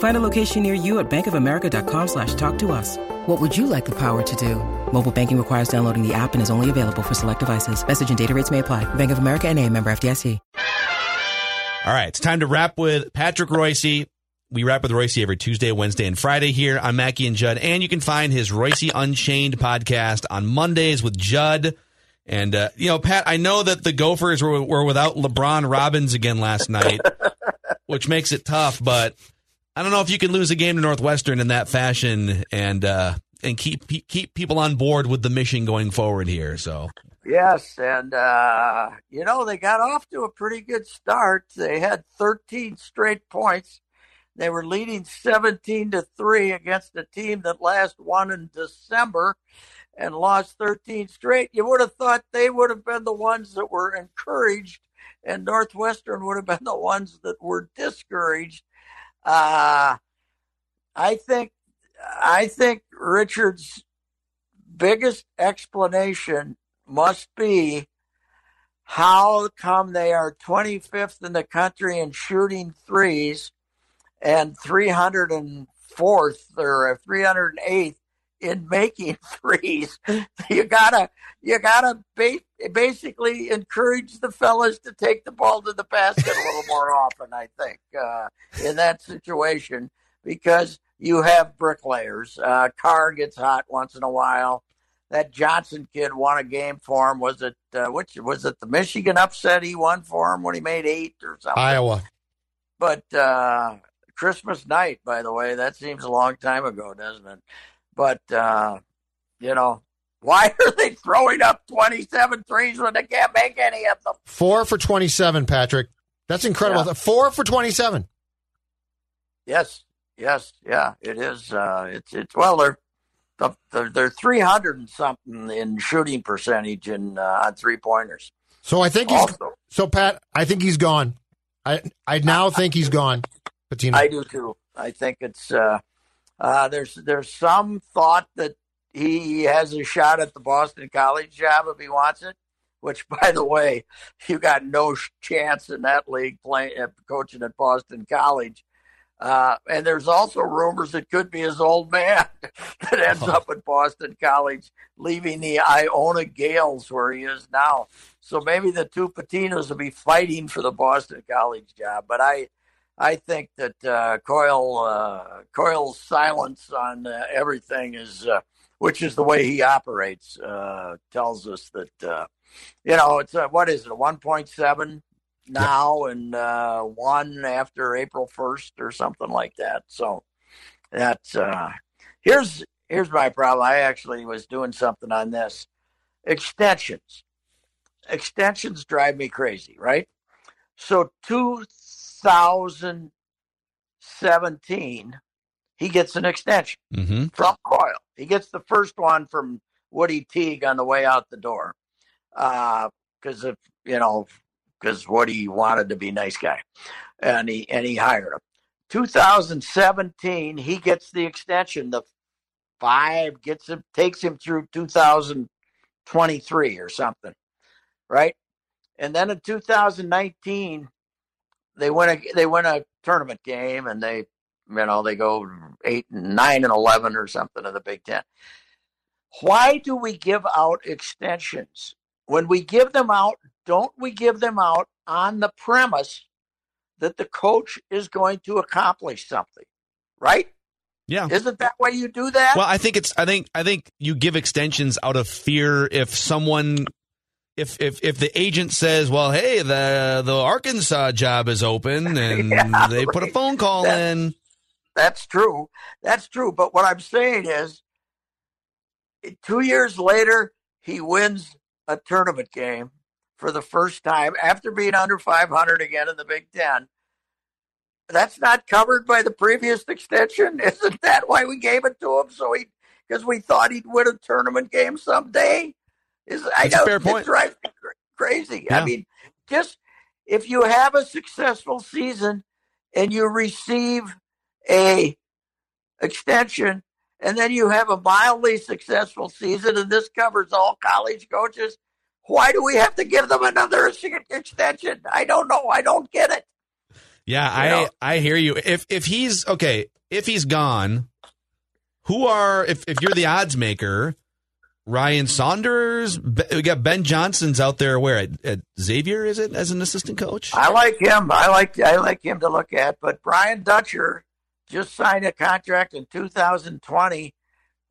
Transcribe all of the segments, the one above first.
Find a location near you at bankofamerica.com slash talk to us. What would you like the power to do? Mobile banking requires downloading the app and is only available for select devices. Message and data rates may apply. Bank of America and a member FDIC. All right, it's time to wrap with Patrick Reusse. We wrap with Reusse every Tuesday, Wednesday, and Friday here I'm Mackey and Judd. And you can find his Reusse Unchained podcast on Mondays with Judd. And, uh, you know, Pat, I know that the Gophers were, were without Liam Robbins again last night, which makes it tough, but I don't know if you can lose a game to Northwestern in that fashion and, uh, and keep keep people on board with the mission going forward here. So yes, and uh, you know they got off to a pretty good start. They had 13 straight points. They were leading 17 to three against a team that last won in December and lost 13 straight. You would have thought they would have been the ones that were encouraged, and Northwestern would have been the ones that were discouraged. Uh, I think I think Richard's biggest explanation must be how come they are 25th in the country in shooting threes and 304th or 308th in making threes. You gotta, you gotta ba- basically encourage the fellas to take the ball to the basket a little more often. I think uh, in that situation because you have bricklayers. Uh, Carr gets hot once in a while. That Johnson kid won a game for him. Was it uh, which was it the Michigan upset he won for him when he made eight or something? Iowa. But uh, Christmas night, by the way, that seems a long time ago, doesn't it? But uh, you know, why are they throwing up 27 threes when they can't make any of them? Four for 27, Patrick. That's incredible. Yeah. Four for 27. Yes, yes, yeah, it is. Uh, it's it's well, they're they're, they're three hundred and something in shooting percentage in uh, on three pointers. So I think he's also, so Pat. I think he's gone. I I now think he's gone. Pitino. I do too. I think it's uh, uh, there's there's some thought that he has a shot at the Boston College job if he wants it. Which, by the way, you got no chance in that league playing uh, coaching at Boston College uh, and there's also rumors it could be his old man that ends up at Boston College, leaving the Iona Gaels where he is now. So maybe the two Pitinos will be fighting for the Boston College job. But I, I think that uh, Coyle, uh, Coyle's silence on uh, everything is, uh, which is the way he operates, uh, tells us that, uh, you know, it's what is it, 1.7 now yep. and uh, one after April first or something like that. So that's uh, here's here's my problem. I actually was doing something on this extensions. Extensions drive me crazy, right? So 2017, he gets an extension mm-hmm. from Coyle. He gets the first one from Woody Teague on the way out the door. Because uh, if you know because Woody wanted to be a nice guy, and he and he hired him. 2017, he gets the extension. The five gets him takes him through 2023 or something, right? And then in 2019, they win a they win a tournament game, and they you know they go eight and nine and eleven or something in the Big Ten. Why do we give out extensions? When we give them out, don't we give them out on the premise that the coach is going to accomplish something, right? Yeah. Isn't that why you do that? Well, I think it's I think I think you give extensions out of fear if someone if if if the agent says, "Well, hey, the the Arkansas job is open," and Yeah, they put a phone call That- in, That's true. That's true. But what I'm saying is, two years later, he wins a tournament game for the first time after being under 500 again in the Big Ten. That's not covered by the previous extension. Isn't that why we gave it to him? So he, because we thought he'd win a tournament game someday. Is I know fair it point. drives me cra- crazy. Yeah. I mean, just if you have a successful season and you receive a extension and then you have a mildly successful season and this covers all college coaches why do we have to give them another extension i don't know i don't get it Yeah, I know? I hear you. If if he's okay, if he's gone, who are if if you're the odds maker? Ryan Saunders, we got Ben Johnson's out there. Where at, at Xavier is it as an assistant coach? i like him i like i like him to look at but brian dutcher just signed a contract in 2020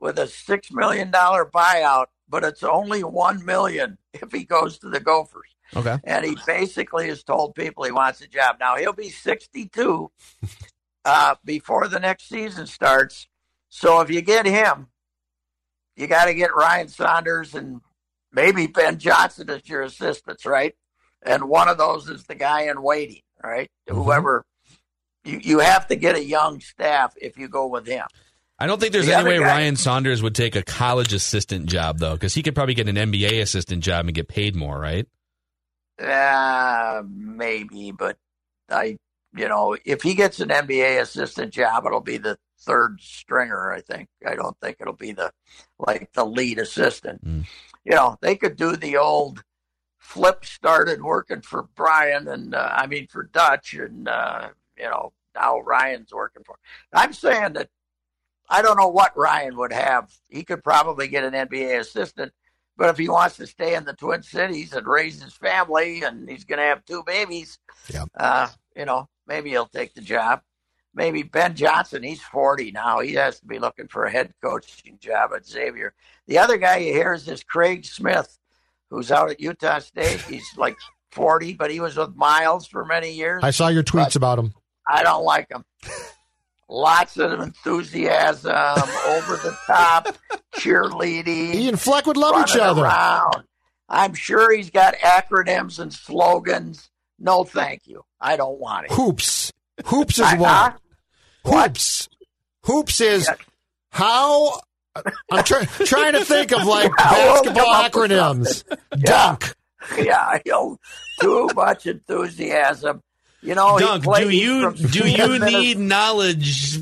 with a six million dollar buyout but it's only one million if he goes to the gophers Okay, and he basically has told people he wants a job. Now he'll be 62 uh, before the next season starts. So if you get him, you got to get Ryan Saunders and maybe Ben Johnson as your assistants, right? And one of those is the guy in waiting, right? Mhm. Whoever you you have to get a young staff if you go with him. I don't think there's The any way guy- Ryan Saunders would take a college assistant job though, because he could probably get an NBA assistant job and get paid more, right? Uh, maybe, but I, you know, if he gets an NBA assistant job, it'll be the third stringer. I think. I don't think it'll be the like the lead assistant. Mm. You know, they could do the old flip started working for Brian and uh, I mean for Dutch and uh, you know now Ryan's working for. I'm saying that I don't know what Ryan would have. He could probably get an NBA assistant, but if he wants to stay in the Twin Cities and raise his family, and he's going to have two babies, uh, you know, maybe he'll take the job. Maybe Ben Johnson, he's 40 now. He has to be looking for a head coaching job at Xavier. The other guy you hear is this Craig Smith, who's out at Utah State. He's like 40, but he was with Miles for many years. I saw your tweets about him. I don't like him. Lots of enthusiasm, over the top, cheerleading. He and Fleck would love each other. Around. I'm sure he's got acronyms and slogans. No, thank you. I don't want it. Hoops. Hoops is I- one. Huh? What? Hoops. Hoops is Yeah. how. I'm try, trying to think of like Yeah, we'll basketball come up with acronyms. Dunk. Yeah, you too much enthusiasm. You know, Dunk, do you do you Minnesota. need knowledge?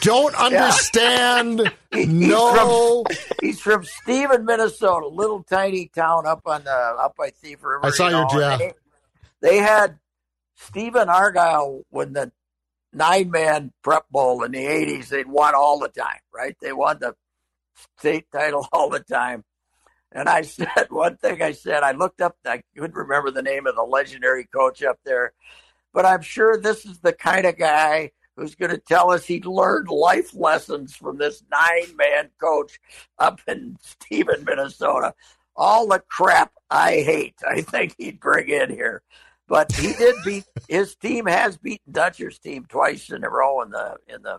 Don't understand. He- he's no. He's from Stephen, Minnesota, little tiny town up on the up by Thief River. I saw you your- know, yeah. and They, they had Stephen Argyle when the nine man prep bowl in the eighties. They'd won all the time, right? They won the state title all the time. And I said one thing. I said I looked up. I couldn't remember the name of the legendary coach up there, but I'm sure this is the kind of guy who's going to tell us he learned life lessons from this nine man coach up in Stephen, Minnesota. All the crap I hate, I think he'd bring in here. But he did beat his team has beaten Dutcher's team twice in a row in the in the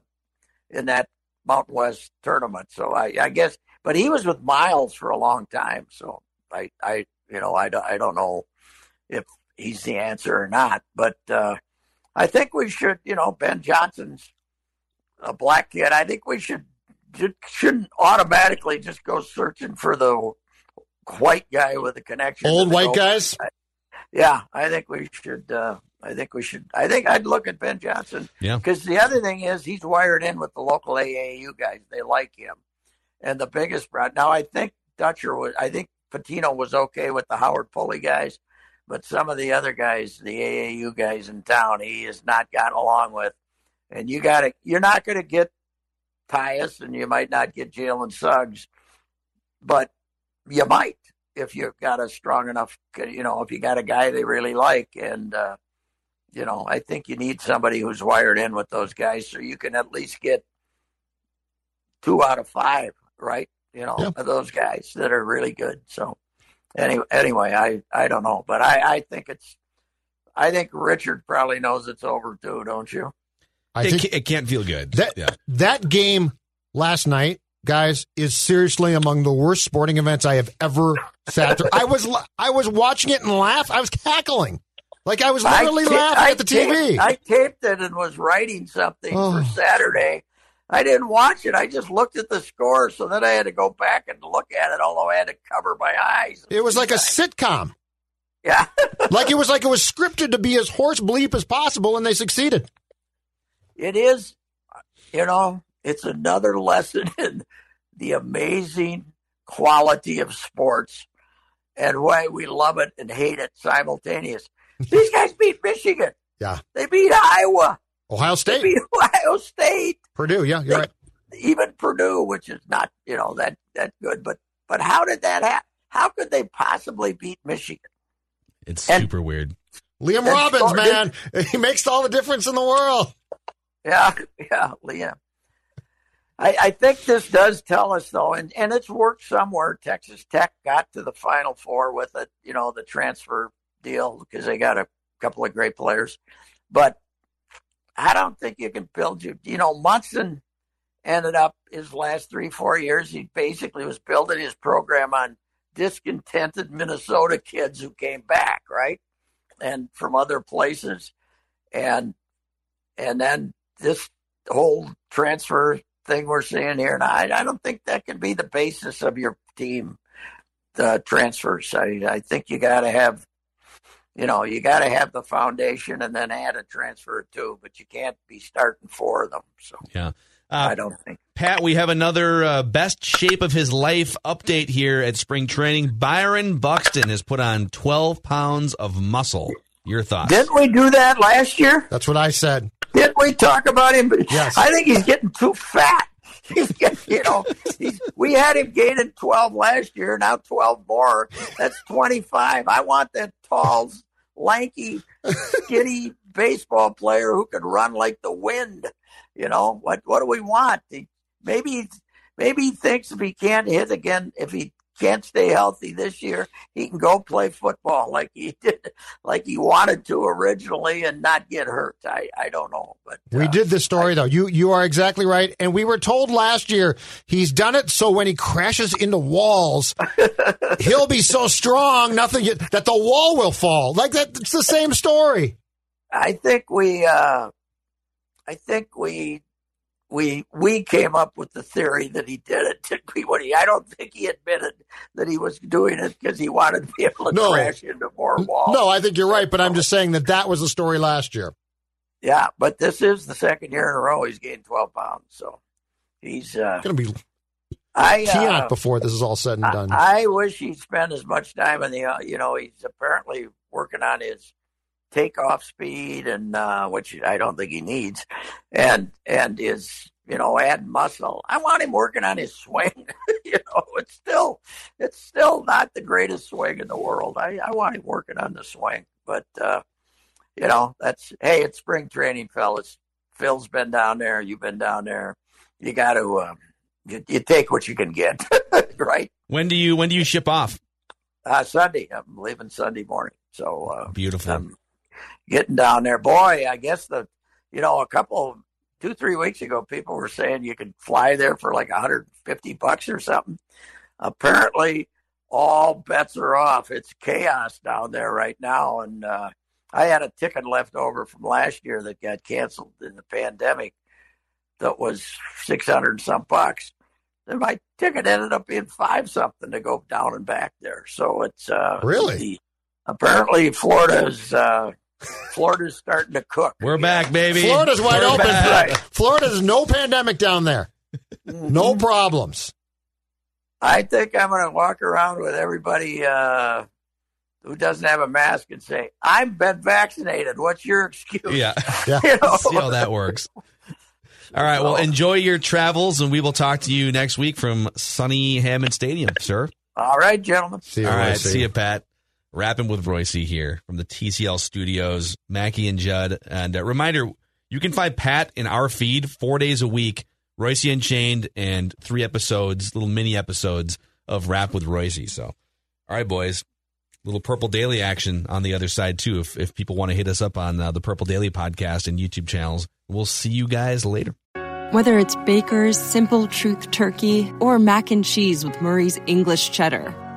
in that Mountain West tournament. So I, I guess, but he was with Miles for a long time. So I, I, you know, I, don't- I don't know if he's the answer or not. But uh, I think we should, you know, Ben Johnson's a black kid. I think we should shouldn't automatically just go searching for the white guy with a connection. Old white guys. Yeah, I think we should. Uh, I think we should. I think I'd look at Ben Johnson. Yeah. Because the other thing is he's wired in with the local AAU guys. They like him, and the biggest pro- now I think Dutcher was. I think Pitino was okay with the Howard Pulley guys, but some of the other guys, the AAU guys in town, he has not gotten along with. And you got to. You're not going to get Tyus, and you might not get Jalen Suggs, but you might if you've got a strong enough, you know, if you got a guy they really like. And, uh, you know, I think you need somebody who's wired in with those guys so you can at least get two out of five, right? You know, Yep. of those guys that are really good. So anyway, anyway, I I don't know, but I I think it's. I think Richard probably knows it's over too, don't you? I it, think it can't feel good. that yeah. that game last night, guys, is seriously among the worst sporting events I have ever sat through. I was I was watching it and laugh. I was cackling. Like I was literally I ta- laughing I at the taped- TV. I taped it and was writing something Oh. for Saturday. I didn't watch it. I just looked at the score, so then I had to go back and look at it. Although I had to cover my eyes. it was like a sitcom. yeah. Like it was like it was scripted to be as horse bleep as possible, and they succeeded. it is, you know, it's another lesson in the amazing quality of sports and why we love it and hate it simultaneous. These guys beat Michigan. Yeah. They beat Iowa. Ohio They State, beat Ohio State. Purdue. Yeah, you're right. Even Purdue, which is not, you know, that that good. But but how did that happen? How could they possibly beat Michigan? It's And- super weird. Liam Robbins, so- man, he makes all the difference in the world. Yeah, yeah, Liam. I, I think this does tell us though, and, and it's worked somewhere. Texas Tech got to the Final Four with it, you know, the transfer deal because they got a couple of great players. But I don't think you can build you. You know, Monson ended up his last three four years. He basically was building his program on discontented Minnesota kids who came back, right, and from other places, and and then this whole transfer thing we're seeing here, and I, I don't think that can be the basis of your team. The transfers, I, I think you got to have, you know, you got to have the foundation and then add a transfer or two, but you can't be starting four of them. So Yeah. I Uh, don't think. Pat, we have another uh, best shape of his life update here at spring training. Byron Buxton has put on 12 pounds of muscle. Your thoughts? Didn't we do that last year? That's what I said. Didn't we talk about him? Yes. I think he's getting too fat. He's getting, you know, he's, we had him gaining 12 last year, now 12 more. That's 25. I want that tall, lanky, skinny baseball player who can run like the wind. You know, what, what do we want? He, maybe, maybe he thinks if he can't hit again, if he can't stay healthy this year, he can go play football like he did, like he wanted to originally and not get hurt. I, I don't know, but We uh, did this story though. You you are exactly right, and we were told last year he's done it so when he crashes into walls, he'll be so strong nothing that the wall will fall. Like that, it's the same story. I think we, uh, I think we, we, we came up with the theory that he did it. Did we? When he, I don't think he admitted that he was doing it because he wanted to be able to No. crash into more walls. No, I think you're right, but I'm just saying that that was the story last year. Yeah, but this is the second year in a row he's gained 12 pounds. So he's, uh, Going to be I, uh, before this is all said and done. I, I wish he'd spend as much time in the, uh, you know, he's apparently working on his takeoff speed and, uh, which I don't think he needs and, and his, you know, add muscle. I want him working on his swing. you know, it's still, it's still not the greatest swing in the world. I, I want him working on the swing, but, uh, you know, that's, hey, it's spring training, fellas. Phil's been down there. You've been down there. You got to, um, you, you take what you can get, right? when do you when do you ship off? Uh, Sunday. I'm leaving Sunday morning. So uh, Beautiful. I'm getting down there. Boy, I guess the, you know, a couple, two, three weeks ago, people were saying you could fly there for like 150 bucks or something. Apparently, all bets are off. It's chaos down there right now. And uh, I had a ticket left over from last year that got canceled in the pandemic that was 600 and some bucks. And my ticket ended up being five something to go down and back there. So it's uh, Really? apparently Florida's uh, Florida's starting to cook. We're back, baby. Florida's wide We're open. back. Florida's no pandemic down there. Mm-hmm. No problems. I think I'm going to walk around with everybody uh, who doesn't have a mask and say, "I've been vaccinated." What's your excuse? Yeah. You know? See how that works. All right. Well, enjoy your travels, and we will talk to you next week from sunny Hammond Stadium, sir. All right, gentlemen. See you, All right. Reusse. See you, Pat. Rapping with Reusse here from the TCL studios, Mackey and Judd. And uh, reminder, you can find Pat in our feed four days a week, Reusse Unchained, and three episodes, little mini episodes of Rap with Reusse. So, all All right, boys. Little Purple Daily action on the other side too. If if people want to hit us up on uh, the Purple Daily podcast and YouTube channels, we'll see you guys later. Whether it's Baker's Simple Truth Turkey or mac and cheese with Murray's English Cheddar